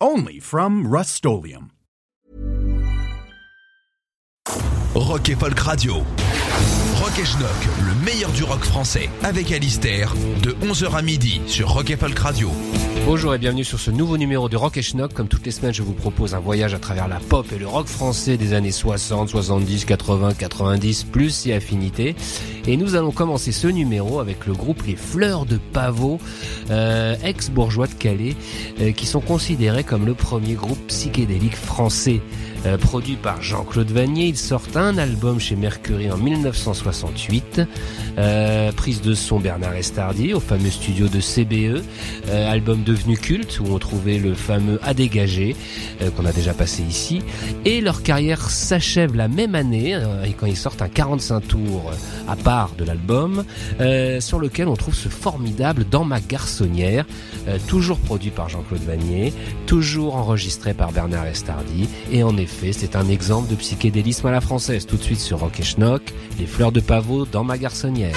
Only from rustolium Rock et Folk Radio. Rock le meilleur du rock français, avec Alistair, de 11h à midi sur Rock et Folk Radio. Bonjour et bienvenue sur ce nouveau numéro de Rock et Schnock. Comme toutes les semaines, je vous propose un voyage à travers la pop et le rock français des années 60, 70, 80, 90, plus si affinité. Et nous allons commencer ce numéro avec le groupe Les Fleurs de Pavot, euh, ex-bourgeois de Calais, euh, qui sont considérés comme le premier groupe psychédélique français. Euh, produit par Jean-Claude Vanier, ils sortent un album chez Mercury en 1968, euh, prise de son Bernard Estardi au fameux studio de CBE, euh, album devenu culte où on trouvait le fameux À dégager qu'on a déjà passé ici, et leur carrière s'achève la même année quand ils sortent un 45 tours à part de l'album, sur lequel on trouve ce formidable Dans ma garçonnière, toujours produit par Jean-Claude Vanier, toujours enregistré par Bernard Estardi, et en effet c'est un exemple de psychédélisme à la française. Tout de suite sur Rock et Schnock, les fleurs de pavot dans ma garçonnière.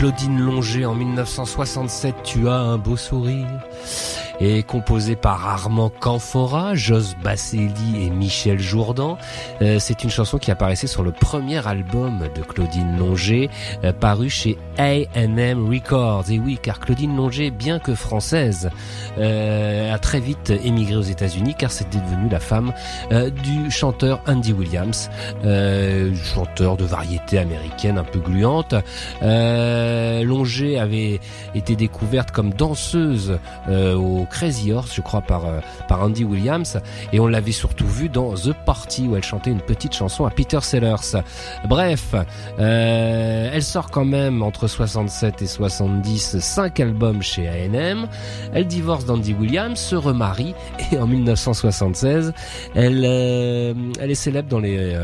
Claudine Longer en 1967, Tu as un beau sourire et composé par Armand Canfora, Jos Basselli et Michel Jourdan. Euh, c'est une chanson qui apparaissait sur le premier album de Claudine Longer, euh, paru chez A&M Records. Et oui, car Claudine Longer, bien que française, euh, a très vite émigré aux États-Unis, car c'était devenu la femme du chanteur Andy Williams, chanteur de variété américaine un peu gluante. Longer avait été découverte comme danseuse au Crazy Horse, je crois, par, euh, par Andy Williams. Et on l'avait surtout vu dans The Party, où elle chantait une petite chanson à Peter Sellers. Bref, euh, elle sort quand même entre 67 et 70 5 albums chez A&M. Elle divorce d'Andy Williams, se remarie, et en 1976, elle, euh, elle est célèbre dans les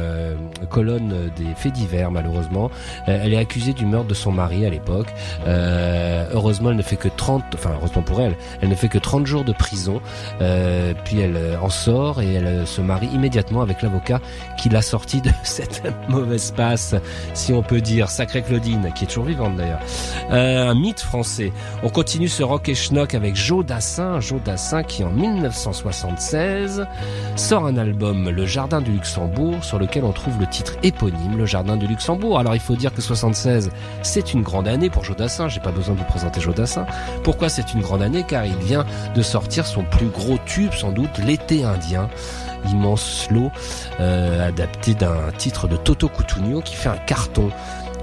colonnes des faits divers, malheureusement. elle est accusée du meurtre de son mari à l'époque. heureusement, elle ne fait que 30, enfin, heureusement pour elle, elle ne fait que 30 jours de prison. Euh, puis elle euh, en sort et elle euh, se marie immédiatement avec l'avocat qui l'a sorti de cette mauvaise passe, si on peut dire. Sacrée Claudine, qui est toujours vivante d'ailleurs. un mythe français. On continue ce rock et schnock avec Joe Dassin. Joe Dassin qui en 1976 sort un album, Le Jardin du Luxembourg, sur lequel on trouve le titre éponyme, Le Jardin du Luxembourg. Alors il faut dire que 76, c'est une grande année pour Joe Dassin. J'ai pas besoin de vous présenter Joe Dassin. Pourquoi c'est une grande année? Car il vient de sortir son plus gros tube, sans doute, L'été indien immense slow euh, adapté d'un titre de Toto Cutugno qui fait un carton.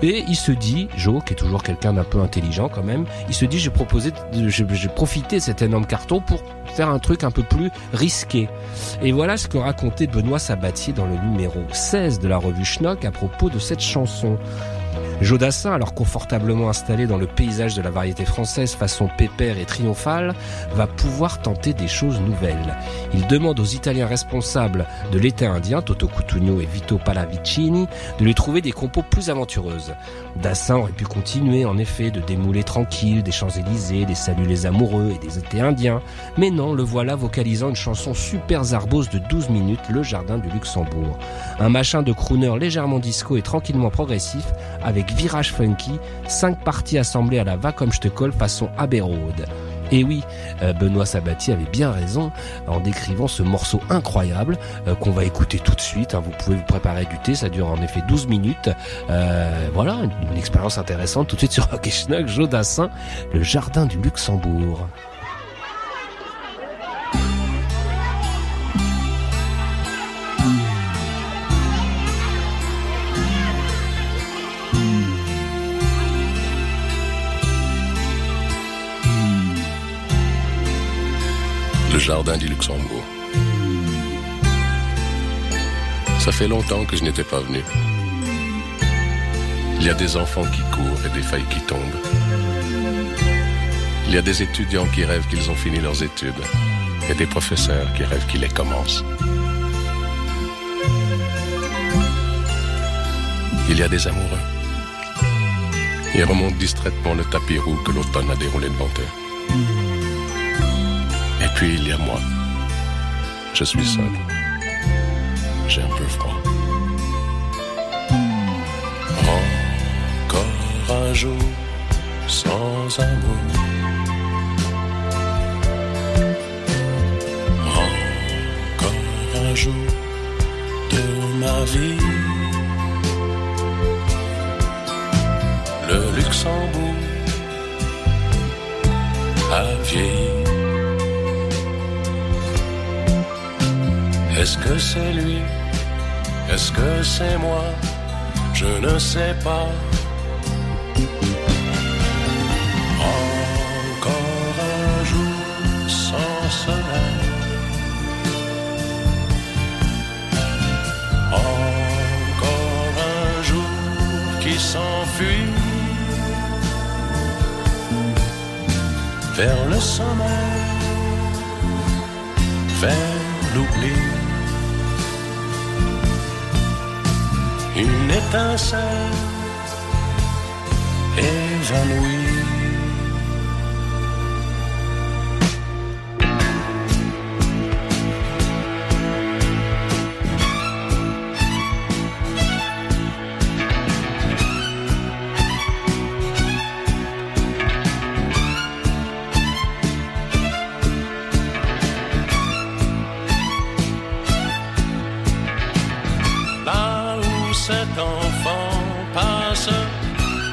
Et il se dit, Joe, qui est toujours quelqu'un d'un peu intelligent quand même, il se dit, j'ai proposé, j'ai profité de cet énorme carton pour faire un truc un peu plus risqué. Et voilà ce que racontait Benoît Sabatier dans le numéro 16 de la revue Schnock à propos de cette chanson. Jodassin, alors confortablement installé dans le paysage de la variété française façon pépère et triomphale, va pouvoir tenter des choses nouvelles. Il demande aux Italiens responsables de l'état indien, Toto Cutugno et Vito Pallavicini, de lui trouver des compos plus aventureuses. Dassin aurait pu continuer, en effet, de démouler tranquille des Champs-Élysées, des Saluts les amoureux et des étés indiens, mais non, le voilà vocalisant une chanson super zarbose de 12 minutes, Le Jardin du Luxembourg. Un machin de crooner légèrement disco et tranquillement progressif, avec virage funky, cinq parties assemblées à la va comme je te colle façon Abbey. Et oui, euh, Benoît Sabatier avait bien raison en décrivant ce morceau incroyable euh, qu'on va écouter tout de suite. Hein. Vous pouvez vous préparer du thé, ça dure en effet 12 minutes. Euh, voilà, une, expérience intéressante tout de suite sur Rock Schnock, Jodassin, le jardin du Luxembourg. Jardin du Luxembourg. Ça fait longtemps que je n'étais pas venu. Il y a des enfants qui courent et des feuilles qui tombent. Il y a des étudiants qui rêvent qu'ils ont fini leurs études et des professeurs qui rêvent qu'ils les commencent. Il y a des amoureux. Ils remontent distraitement le tapis roux que l'automne a déroulé devant eux. Puis il y a moi. Je suis seul. J'ai un peu froid. Encore un jour sans amour. Encore un jour de la vie. Le Luxembourg a vieilli. Est-ce que c'est lui? Est-ce que c'est moi? Je ne sais pas. Encore un jour sans soleil. Encore un jour qui s'enfuit vers le sommeil, vers étincelle évanouie. Cet enfant passe,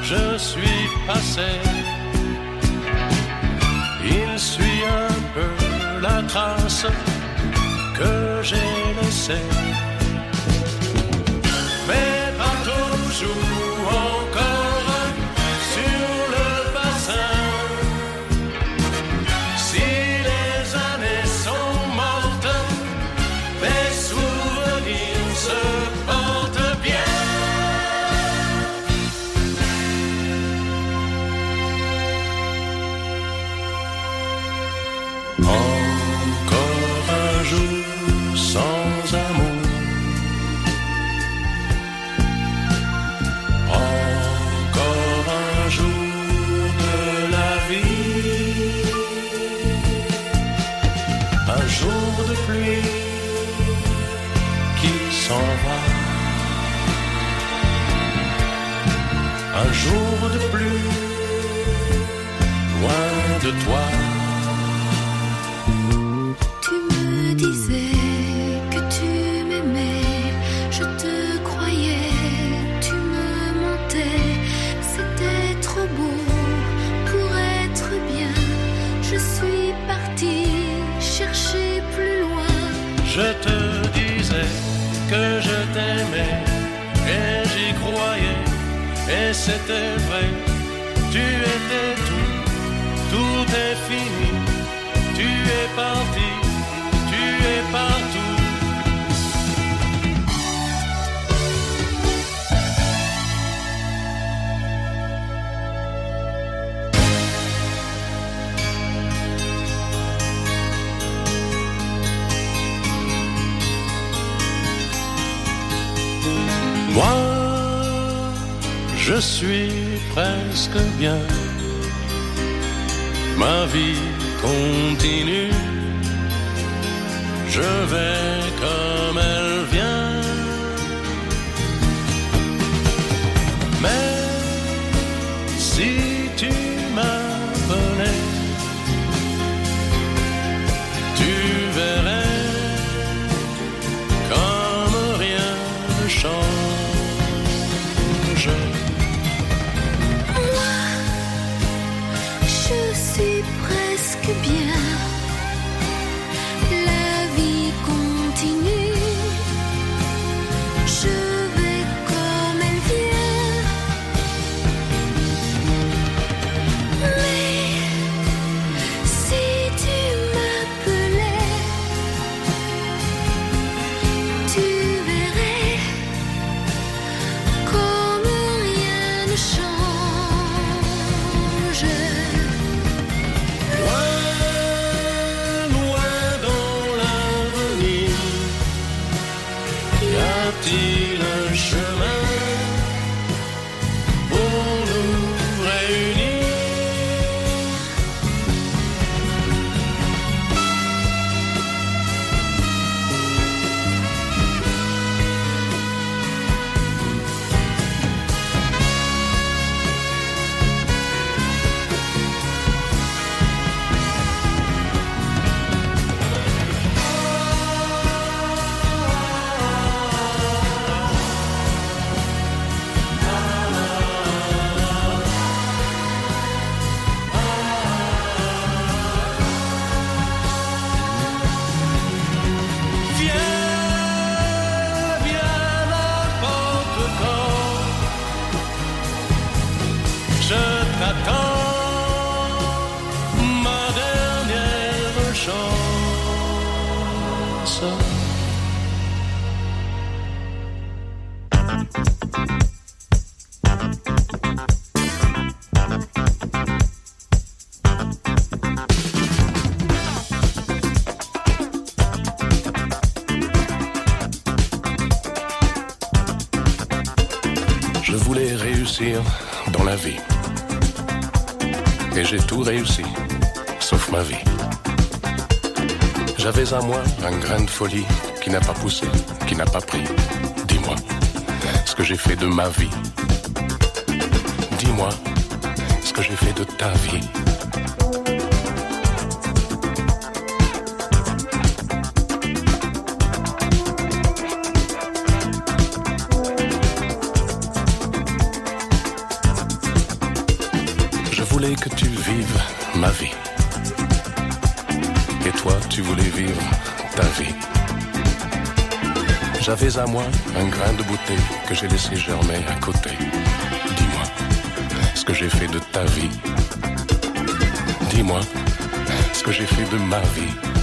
je suis passé. Il suit un peu la trace que j'ai laissée. Mais pas toujours jour de pluie loin de toi. C'était vrai. Tu étais tout, tout est fini. Tu es parti, je suis presque bien. Ma vie continue. Je vais comme À moi un grain de folie qui n'a pas poussé, qui n'a pas pris. Dis-moi ce que j'ai fait de ma vie. Dis-moi ce que j'ai fait de ta vie. Je voulais que tu vives ma vie. J'avais à moi un grain de beauté que j'ai laissé germer à côté. Dis-moi ce que j'ai fait de ta vie. Dis-moi ce que j'ai fait de ma vie.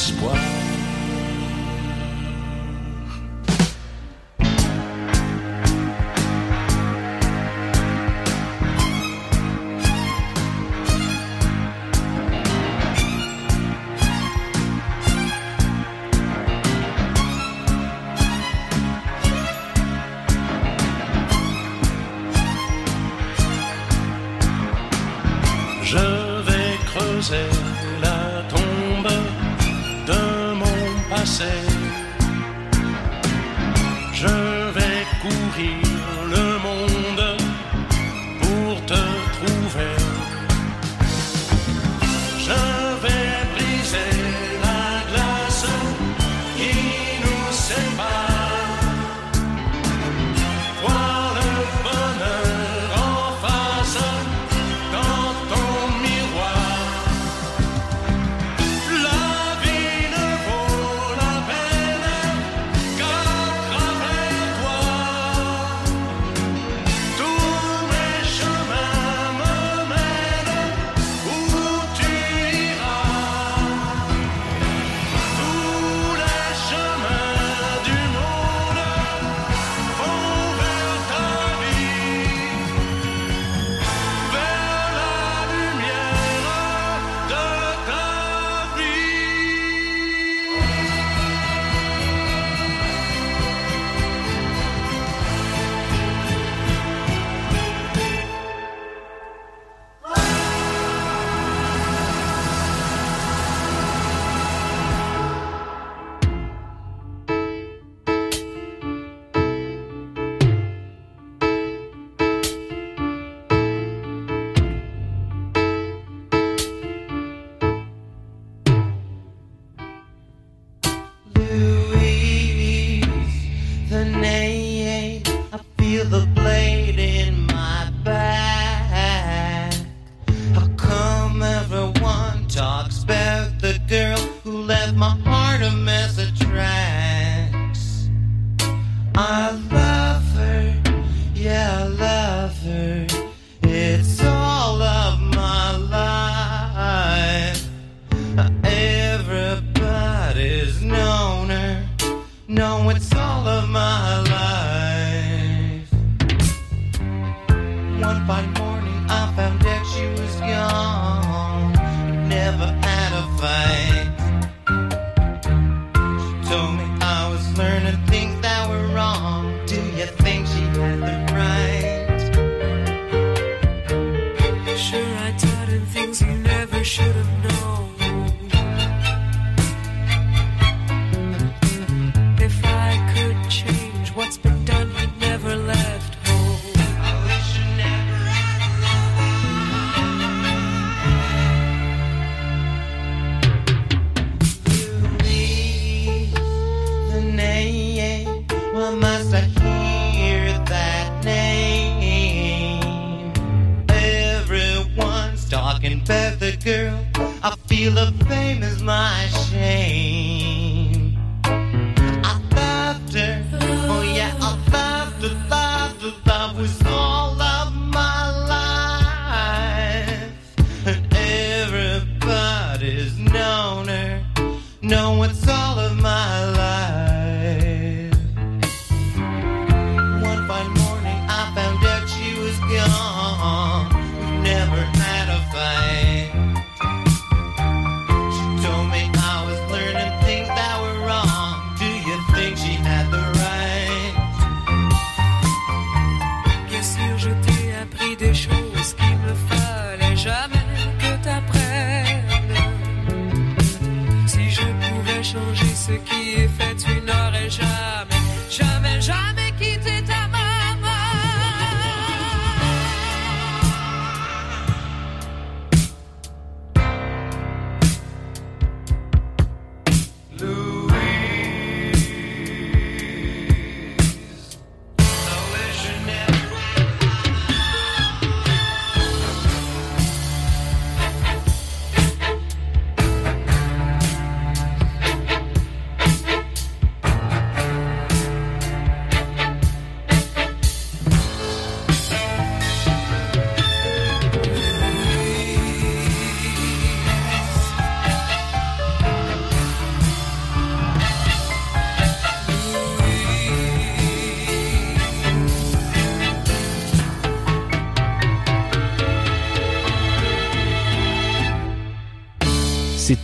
Espoir.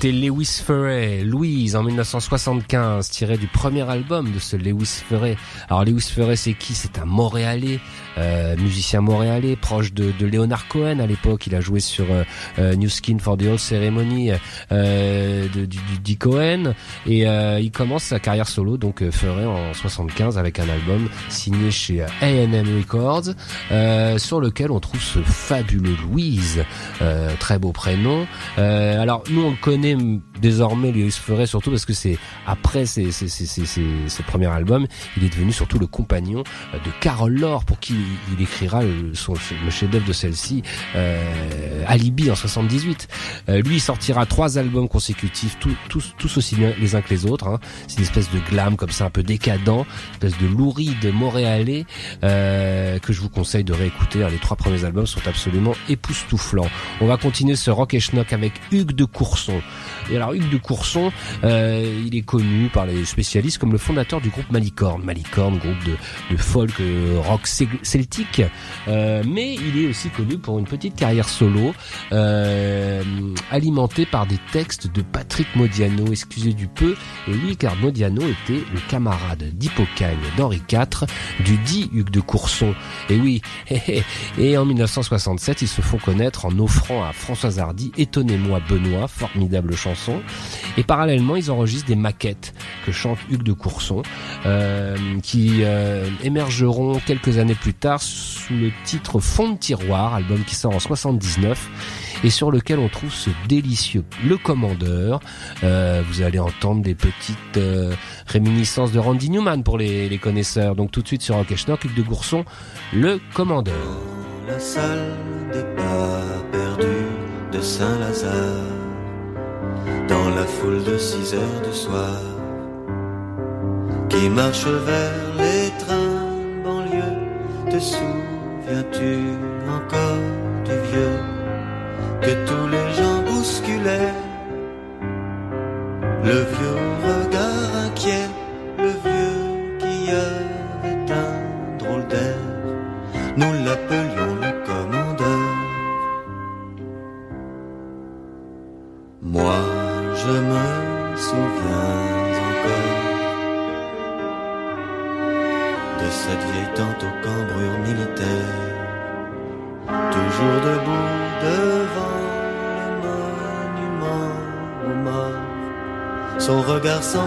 C'était Lewis Ferret, Louise, en 1975, tiré du premier album de ce Lewis Ferret. Alors Lewis Ferret, c'est qui? C'est un Montréalais, euh, musicien montréalais, proche de, de Leonard Cohen à l'époque. Il a joué sur euh, euh, New Skin for the Old Ceremony euh, de, du, du, du Cohen. Et euh, il commence sa carrière solo, donc euh, Ferret, en 75, avec un album signé chez A&M Records, sur lequel on trouve ce fabuleux Louise, très beau prénom. Alors nous, on le connaît désormais Lewis Ferret surtout parce que c'est après ses, ses, ses, ses, premiers albums, il est devenu surtout le compagnon de Carole Laure pour qui il écrira le, son, le chef-d'œuvre de celle-ci, euh, Alibi en 78. Euh, lui, sortira trois albums consécutifs, tous, aussi bien les uns que les autres. Hein. C'est une espèce de glam comme ça, un peu décadent, une espèce de louride montréalais euh, que je vous conseille de réécouter. Les trois premiers albums sont absolument époustouflants. On va continuer ce rock et schnock avec Hugues de Courson. Et alors Hugues de Courson, euh, il est connu par les spécialistes comme le fondateur du groupe Malicorne. Malicorne, groupe de, de folk euh, rock celtique, euh, mais il est aussi connu pour une petite carrière solo, euh, alimentée par des textes de Patrick Modiano, excusez du peu, et oui car Modiano était le camarade d'Hippocagne d'Henri IV, du dit Hugues de Courson. Et oui, et en 1967, ils se font connaître en offrant à Françoise Hardy Étonnez-moi Benoît, formidable chanson. Et parallèlement, ils enregistrent des maquettes que chante Hugues de Courson, euh, qui émergeront quelques années plus tard sous le titre Fond de tiroir, album qui sort en 79 et sur lequel on trouve ce délicieux Le Commandeur. Euh, vous allez entendre des petites euh, réminiscences de Randy Newman pour les, connaisseurs. Donc tout de suite sur Rock Schnock, Hugues de Courson, Le Commandeur. La salle des pas perdus de Saint-Lazare dans la foule de 6 heures soir qui marche vers les. Te souviens-tu encore du vieux que tous les gens bousculaient? Le vieux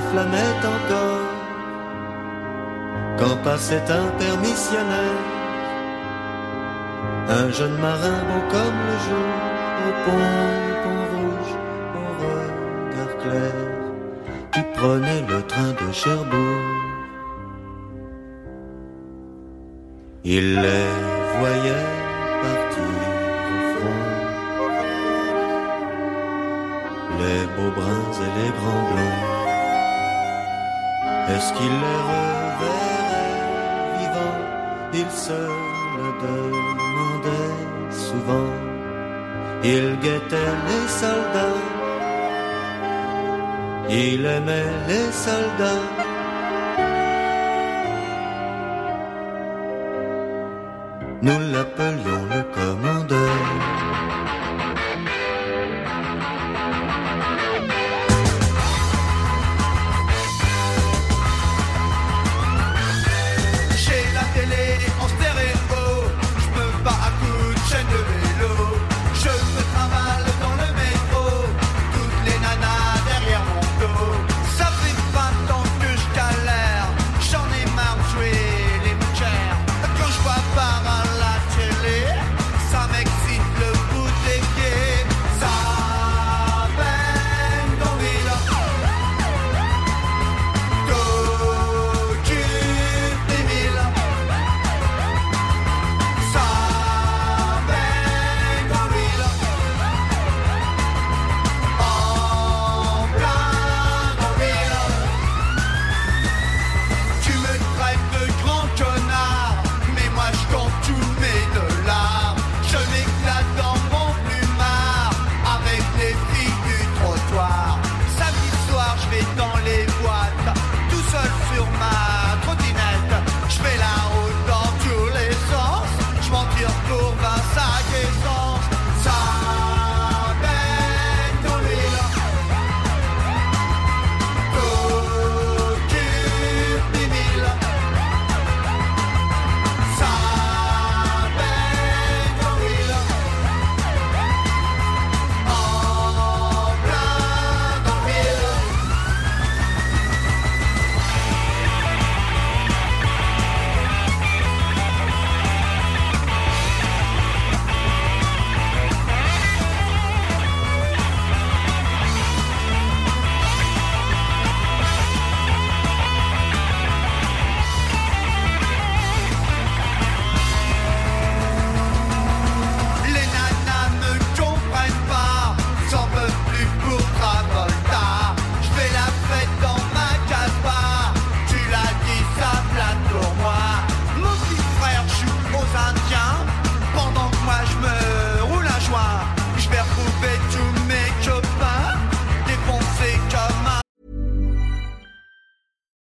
s'enflammait encore quand passait un permissionnaire, un jeune marin beau comme le jour, au pont, pont rouge, au regard clair, qui prenait le train de Cherbourg. Il est Est-ce qu'il les reverrait vivants Il se le demandait souvent. Il guettait les soldats. Il aimait les soldats. Nous l'appelions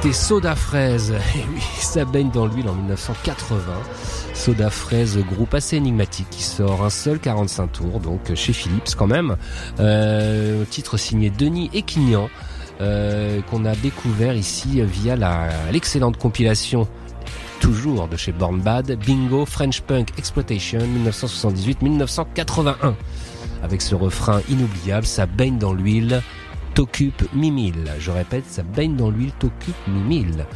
C'était Soda Fraise. Et eh oui, ça baigne dans l'huile en 1980. Soda Fraise, groupe assez énigmatique qui sort un seul 45 tours, donc euh, chez Philips quand même. Euh, titre signé Denis Équignan, euh, qu'on a découvert ici euh, via l'excellente compilation toujours de chez Born Bad, Bingo French Punk Exploitation 1978-1981. Avec ce refrain inoubliable, ça baigne dans l'huile t'occupe mi-mille. Je répète, ça baigne dans l'huile, t'occupe mi-mille.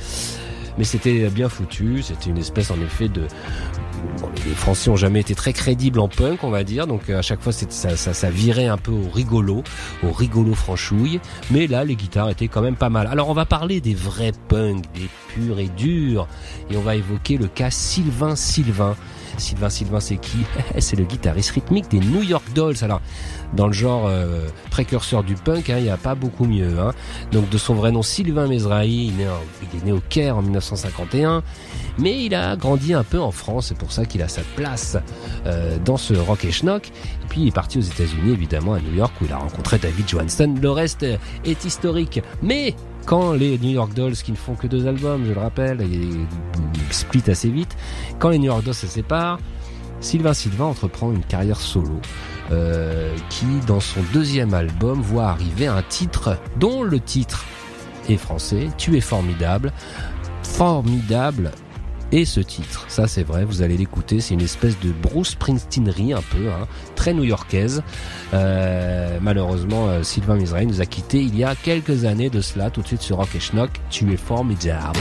Mais c'était bien foutu, c'était une espèce en effet de... Les Français ont jamais été très crédibles en punk, on va dire, donc euh, à chaque fois ça, ça virait un peu au rigolo, au rigolo franchouille, mais là les guitares étaient quand même pas mal. Alors on va parler des vrais punks, des purs et durs, et on va évoquer le cas Sylvain Sylvain. Sylvain Sylvain c'est qui C'est le guitariste rythmique des New York Dolls. Alors dans le genre euh, précurseur du punk, hein, il n'y a pas beaucoup mieux. Hein. Donc de son vrai nom Sylvain Mesrahi, il est, il est né au Caire en 1951, mais il a grandi un peu en France, c'est pour ça qu'il a sa place euh, dans ce rock et schnock. Et puis il est parti aux États-Unis évidemment à New York où il a rencontré David Johansen. Le reste est historique, mais quand les New York Dolls, qui ne font que deux albums, je le rappelle, ils split assez vite, quand les New York Dolls se séparent, Sylvain Sylvain entreprend une carrière solo euh, qui, dans son deuxième album, voit arriver un titre dont le titre est français, Tu es formidable, formidable. Et ce titre, ça c'est vrai, vous allez l'écouter, c'est une espèce de Bruce Springsteenerie un peu, hein, très new-yorkaise. Euh, malheureusement, euh, Sylvain Misrahi nous a quittés il y a quelques années de cela, tout de suite sur Rock et Schnock, Tu es formidable.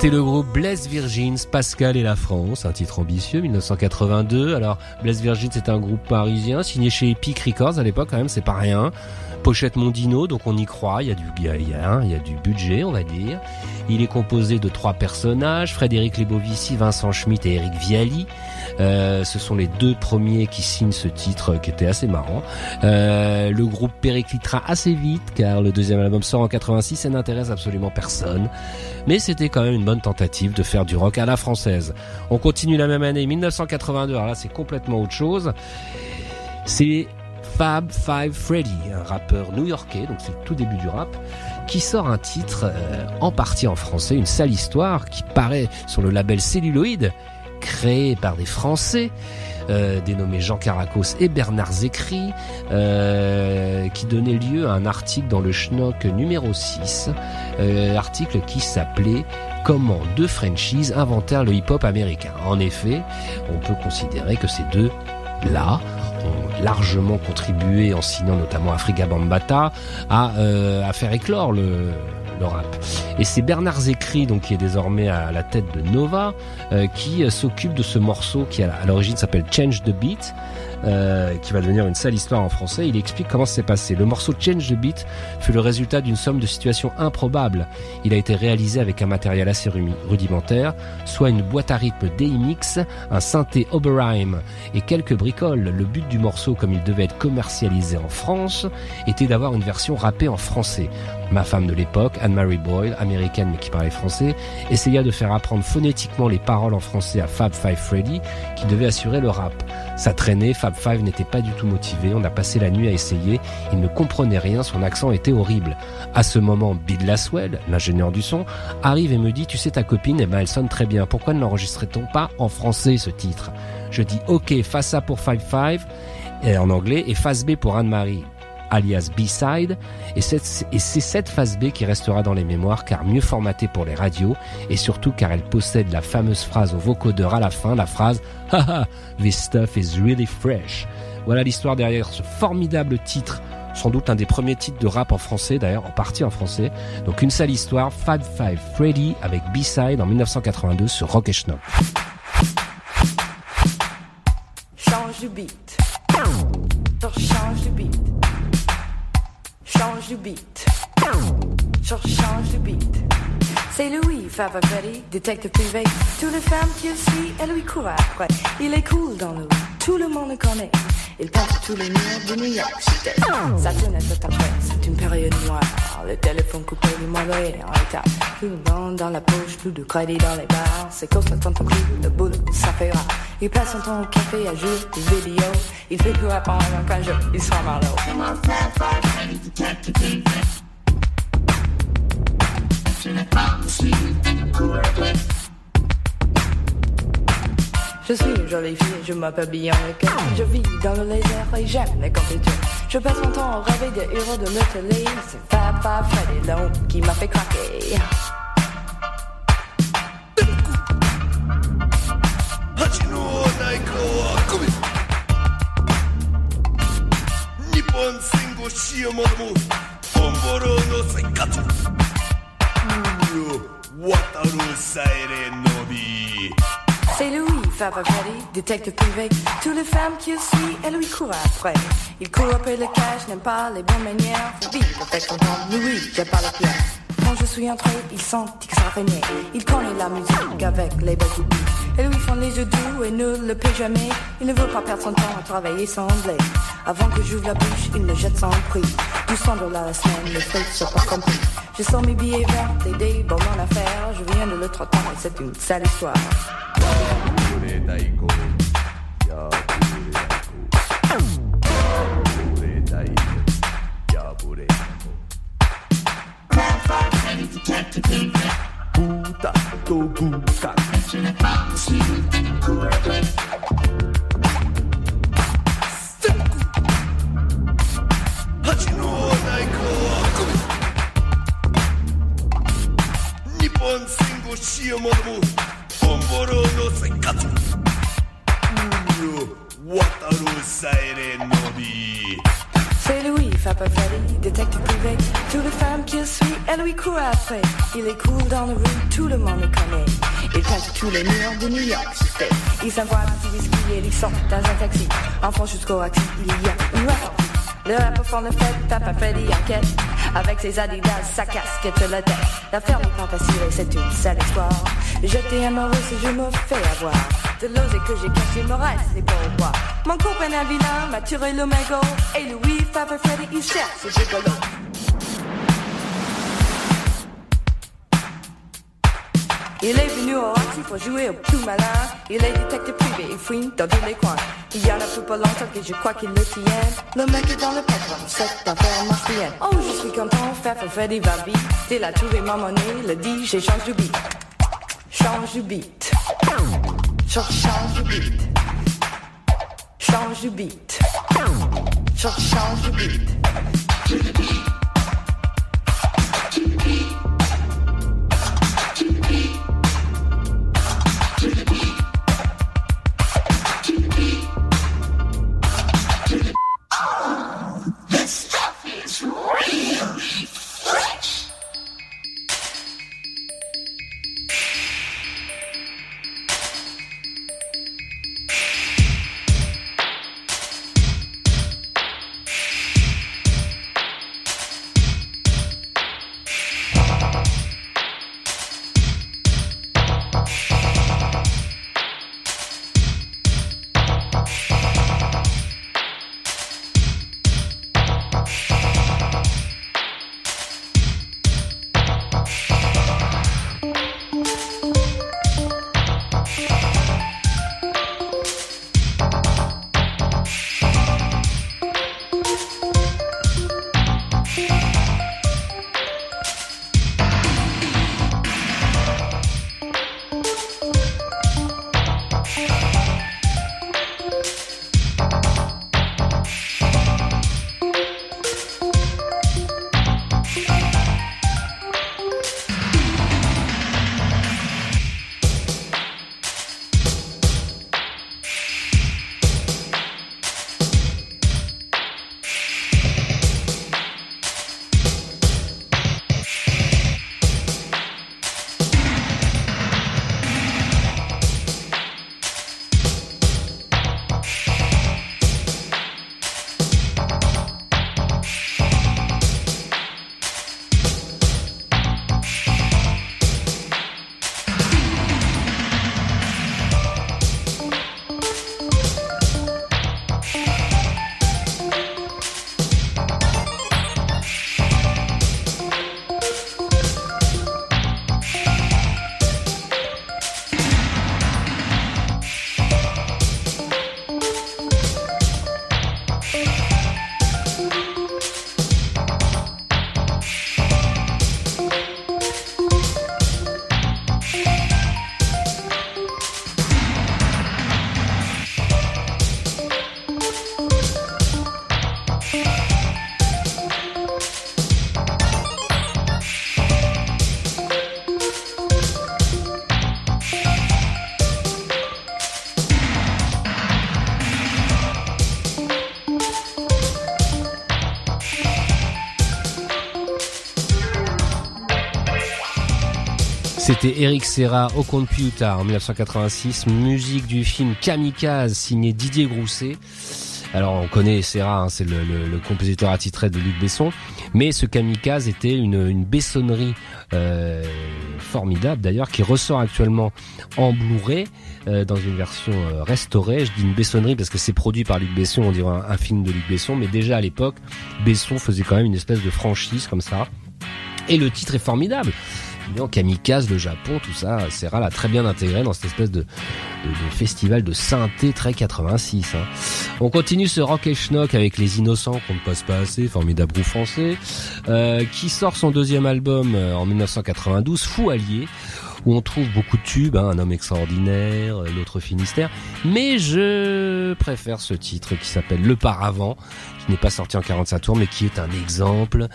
C'était le groupe Blaise Virgins, Pascal et la France, un titre ambitieux, 1982. Alors, Blaise Virgins c'est un groupe parisien, signé chez Epic Records à l'époque quand même, c'est pas rien. Pochette Mondino, donc on y croit, il y a du, il y a, il y a, du budget, on va dire. Il est composé de trois personnages, Frédéric Lebovici, Vincent Schmitt et Eric Viali. Euh, ce sont les deux premiers qui signent ce titre qui était assez marrant. Euh, le groupe périclitera assez vite car le deuxième album sort en 86 et n'intéresse absolument personne. Mais c'était quand même une bonne tentative de faire du rock à la française. On continue la même année, 1982. Alors là, c'est complètement autre chose. C'est Fab Five Freddy, un rappeur new-yorkais, donc c'est le tout début du rap, qui sort un titre euh, en partie en français, une sale histoire qui paraît sur le label Celluloid, créé par des Français. Euh, dénommés Jean Caracos et Bernard Zécry, euh, qui donnait lieu à un article dans le Schnock numéro 6, euh, article qui s'appelait Comment deux franchises inventèrent le hip-hop américain. En effet, on peut considérer que ces deux là ont largement contribué en signant notamment Afrika Bambata à faire éclore le, rap. Et c'est Bernard Zécry, donc qui est désormais à la tête de Nova, euh, qui euh, s'occupe de ce morceau qui à l'origine s'appelle Change the Beat. euh, qui va devenir une sale histoire en français, il explique comment c'est passé. Le morceau Change the Beat fut le résultat d'une somme de situations improbables. Il a été réalisé avec un matériel assez rudimentaire, soit une boîte à rythme DMX, un synthé Oberheim et quelques bricoles. Le but du morceau, comme il devait être commercialisé en France, était d'avoir une version rappée en français. Ma femme de l'époque, Anne-Marie Boyle, américaine mais qui parlait français, essaya de faire apprendre phonétiquement les paroles en français à Fab Five Freddy, qui devait assurer le rap. Ça traînait, Fab Five n'était pas du tout motivé, on a passé la nuit à essayer, il ne comprenait rien, son accent était horrible. À ce moment, Bill Laswell, l'ingénieur du son, arrive et me dit, tu sais ta copine, eh ben elle sonne très bien, pourquoi ne l'enregistrait-on pas en français ce titre? Je dis, ok, face ça pour Five Five, en anglais, et face B pour Anne-Marie alias B-side, et c'est et c'est cette phase B qui restera dans les mémoires car mieux formatée pour les radios, et surtout car elle possède la fameuse phrase au vocodeur à la fin, la phrase « Haha, this stuff is really fresh ». Voilà l'histoire derrière ce formidable titre, sans doute un des premiers titres de rap en français d'ailleurs, en partie en français. Donc une sale histoire, Fab Five Freddy avec B-side en 1982 sur Rock et Schnock. Change beat. Change beat. Change de beat. Change de beat. C'est Louis, Fava Freddy, détective privé. Toutes les femmes qui le suivent, elles lui courent après. Il est cool dans le tout le monde connaît. Il peint tous les murs de New York City. Ça tourne tout après, c'est une période noire. Le téléphone coupé, le mauvais en état. Plus de bande dans la poche, plus de crédit dans les bars. C'est le temps ton clou, le boulot, ça fait rare. Il passe son temps au café à jouer des vidéos. Il fait plus apprendre qu'un jeu, il sera. Je suis une jolie fille, je m'appelle cœur Je vis dans le laser et j'aime les confitures. Je passe mon temps à rêver des héros de mes télé. C'est Papa Freddy Long qui m'a fait craquer. C'est Louis, Fabergatti, détective privé. Toutes les femmes qui suivent, elle lui court après. Il court après le cash, n'aime pas les bonnes manières. Vite, avec son temps, Louis, j'ai pas le pierre. Quand je suis entré, il sent que ça régner. Il connaît la musique avec les boubies. Et lui font les yeux doux et ne le paie jamais. Il ne veut pas perdre son temps à travailler son blé. Avant que j'ouvre la bouche, il me jette son prix. 200 dollars la semaine, les frites, c'est pas compris. Je sors mes billets verts et des bonnes affaires. Je viens de le trottoir et c'est une sale histoire. 豚と軍艦恥のない子日本戦後 C'est Louis, Fabergatti, détective privé. Toutes les femmes qu'il suit, elle lui court après. Il est cool dans la rue, tout le monde le connaît. Il peint tous les murs de New York. Il s'envoie un petit whisky et il sort dans un taxi. Enfant jusqu'au axi, il y a une rap. Le rappeur font le fait, Papa Freddy enquête. Avec ses adidas, sa casquette la tête. La ferme est pas facile c'est une sale histoire. J'étais amoureux si je me fais avoir. De l'osé que j'ai caché me reste les bois. Mon copain un vilain m'a tiré le. Et Louis, Papa Freddy, il cherche ce gigolo. Il est venu au Roxy pour jouer au plus malin. Il est détective privé, il fouine dans tous les coins. Il y en a plus pas longtemps que je crois qu'il le tient. Le mec est dans le patron, cette affaire marche bien. Oh, je suis content, faire Freddy va vite. Il a trouvé ma monnaie, le dit, j'ai change de beat. Change de beat. Change, change de beat. Change de beat. Change, change de beat. C'était Eric Serra au computer en 1986, musique du film Kamikaze signé Didier Grousset. Alors on connaît Serra, hein, c'est le, le- le compositeur attitré de Luc Besson, mais ce Kamikaze était une, une bessonnerie euh, formidable d'ailleurs qui ressort actuellement en Blu-ray euh, dans une version euh, restaurée. Je dis une bessonnerie parce que c'est produit par Luc Besson, on dirait un, un film de Luc Besson, mais déjà à l'époque, Besson faisait quand même une espèce de franchise comme ça. Et le titre est formidable. Évidemment, Kamikaze, le Japon, tout ça, Serra l'a très bien intégré dans cette espèce de festival de synthé très 86. hein. On continue ce rock et schnock avec Les Innocents qu'on ne passe pas assez, formidable groupe français, euh, qui sort son deuxième album euh, en 1992, Fou Allié, où on trouve beaucoup de tubes, hein, Un homme extraordinaire, euh, L'autre Finistère, mais je préfère ce titre qui s'appelle Le Paravent, qui n'est pas sorti en 45 tours, mais qui est un exemple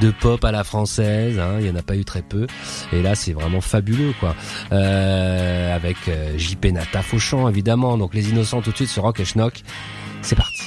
de pop à la française. hein, il y en a pas eu très peu, et là c'est vraiment fabuleux, quoi. Euh, avec euh, JP Nata Fauchant, évidemment. Donc les innocents tout de suite sur Rock et Schnock. C'est parti.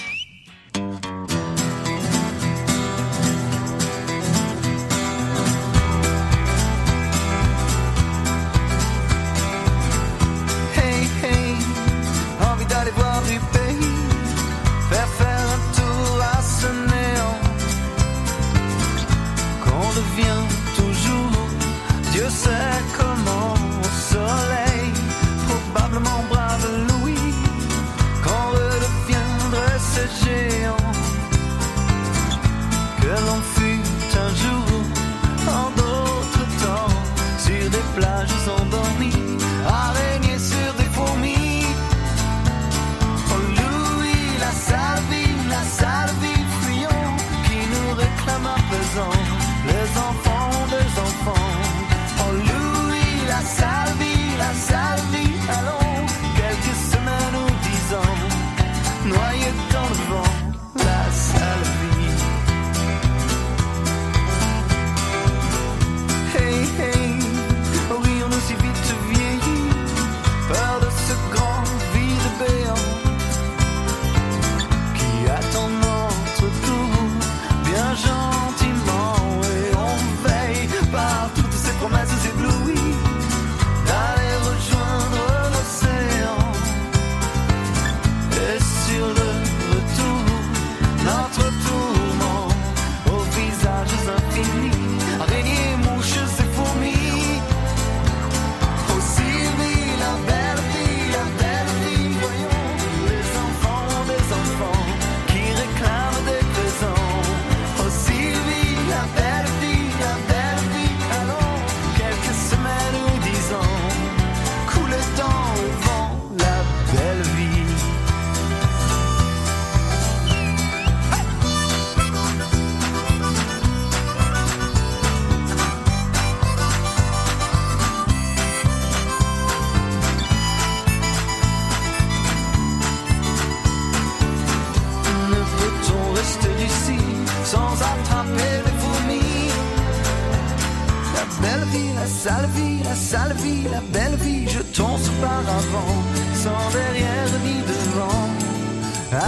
Sale vie, la sale vie, la belle vie, jetons ce paravent sans derrière ni devant.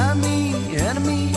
Amis, ennemis,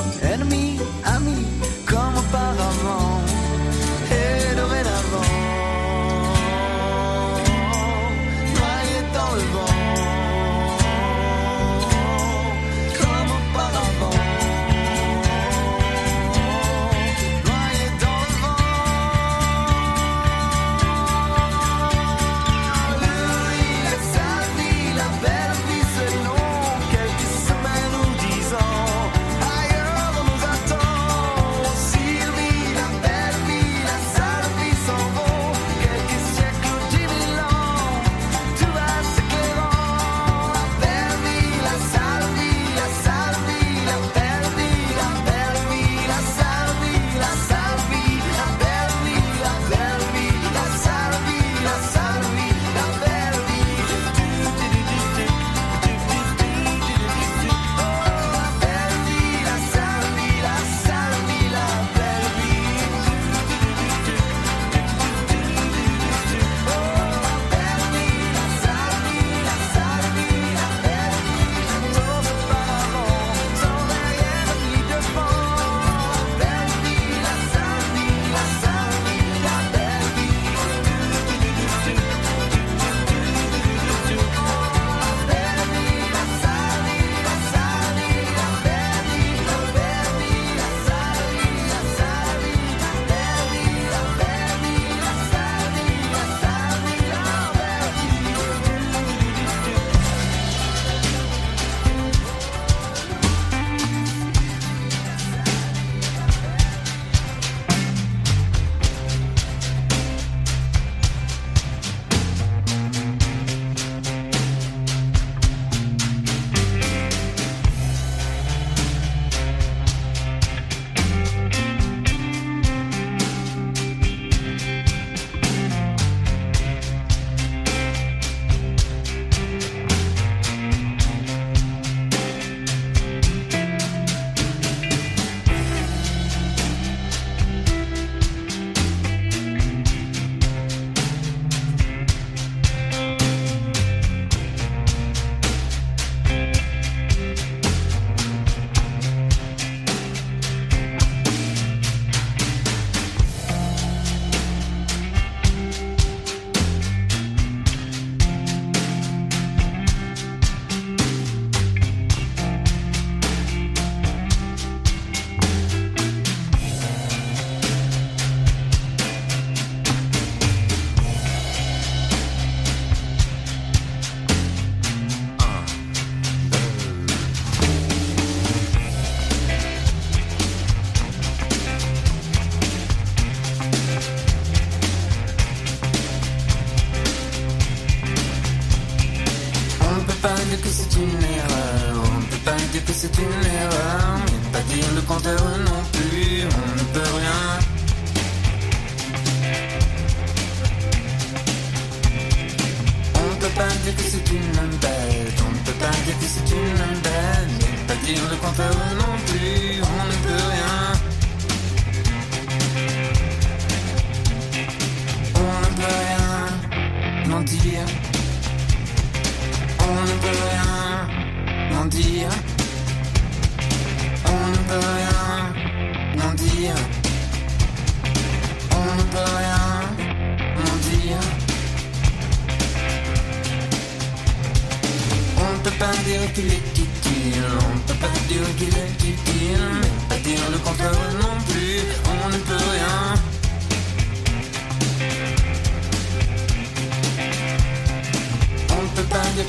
rien mentir.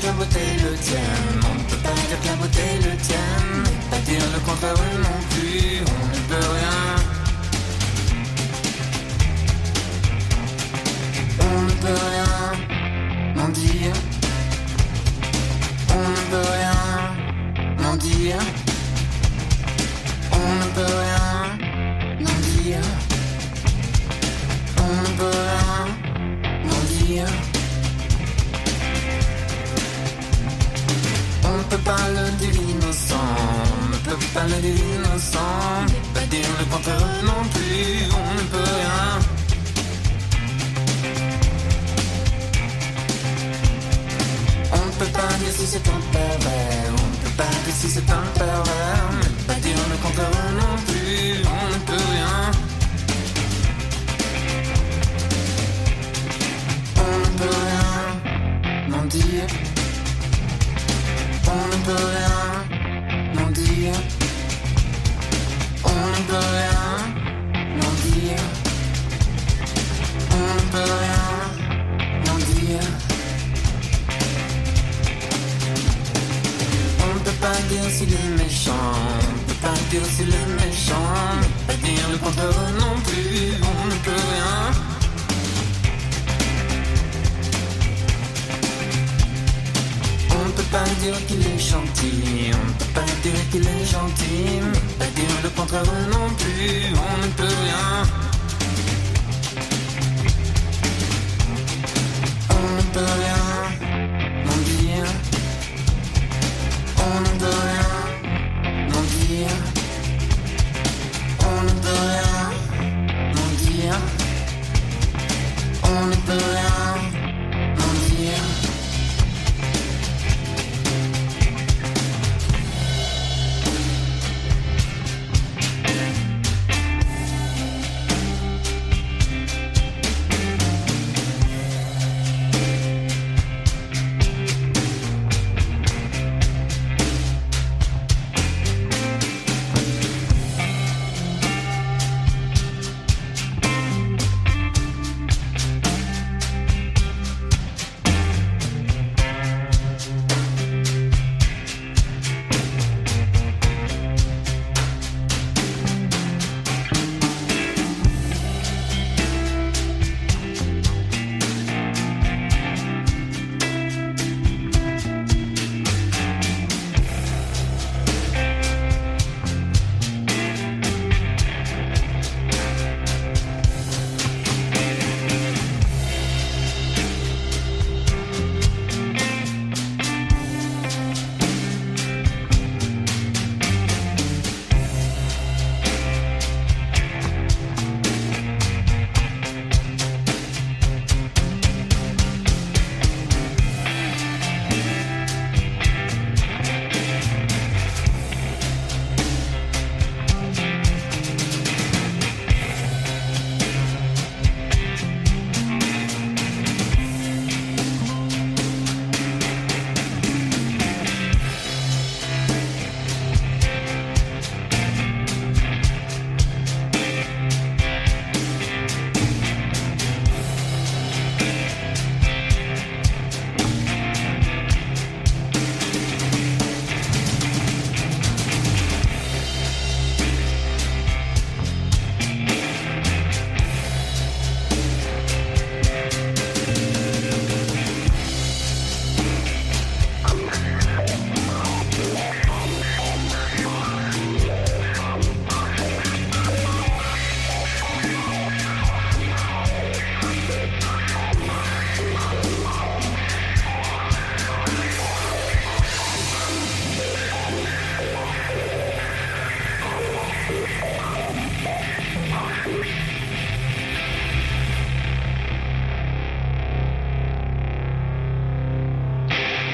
Que la beauté le tienne. On ne peut pas dire que la beauté le tienne. Pas dire le contraire non plus. On ne peut rien. On ne peut rien mentir. On ne peut rien mentir. On On ne peut pas le dire innocent, on ne peut pas le dire innocent, mais pas dire le contraire non plus, on ne peut rien. On ne peut pas dire si c'est un pervers, on ne peut pas dire si c'est un pervers, pas dire le contraire non plus, on ne peut rien. Dire s'il est méchant. On ne peut pas dire s'il est méchant. Pas dire le contraire non plus. On ne peut rien. Pas dire qu'il est gentil, on peut pas dire qu'il est gentil, pas dire le contraire non plus, on ne peut rien.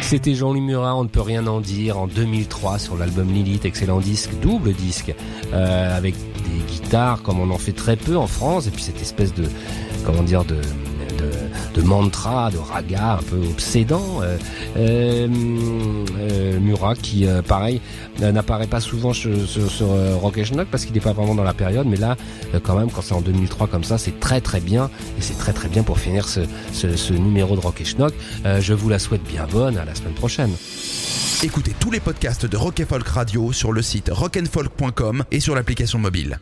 C'était Jean-Louis Murat, on ne peut rien en dire, en 2003 sur l'album Lilith, excellent disque, double disque, euh, avec des guitares comme on en fait très peu en France, et puis cette espèce de, comment dire, de, de, mantra, de raga un peu obsédant. Euh, euh, euh, Murat qui, pareil, n'apparaît pas souvent sur, sur, Rock Schnock parce qu'il n'est pas vraiment dans la période, mais là, quand même, quand c'est en 2003 comme ça, c'est très très bien, et c'est très très bien pour finir ce, numéro de Rock et Schnock. Je vous la souhaite bien bonne, à la semaine prochaine. Écoutez tous les podcasts de Rock Folk Radio sur le site rockandfolk.com et sur l'application mobile.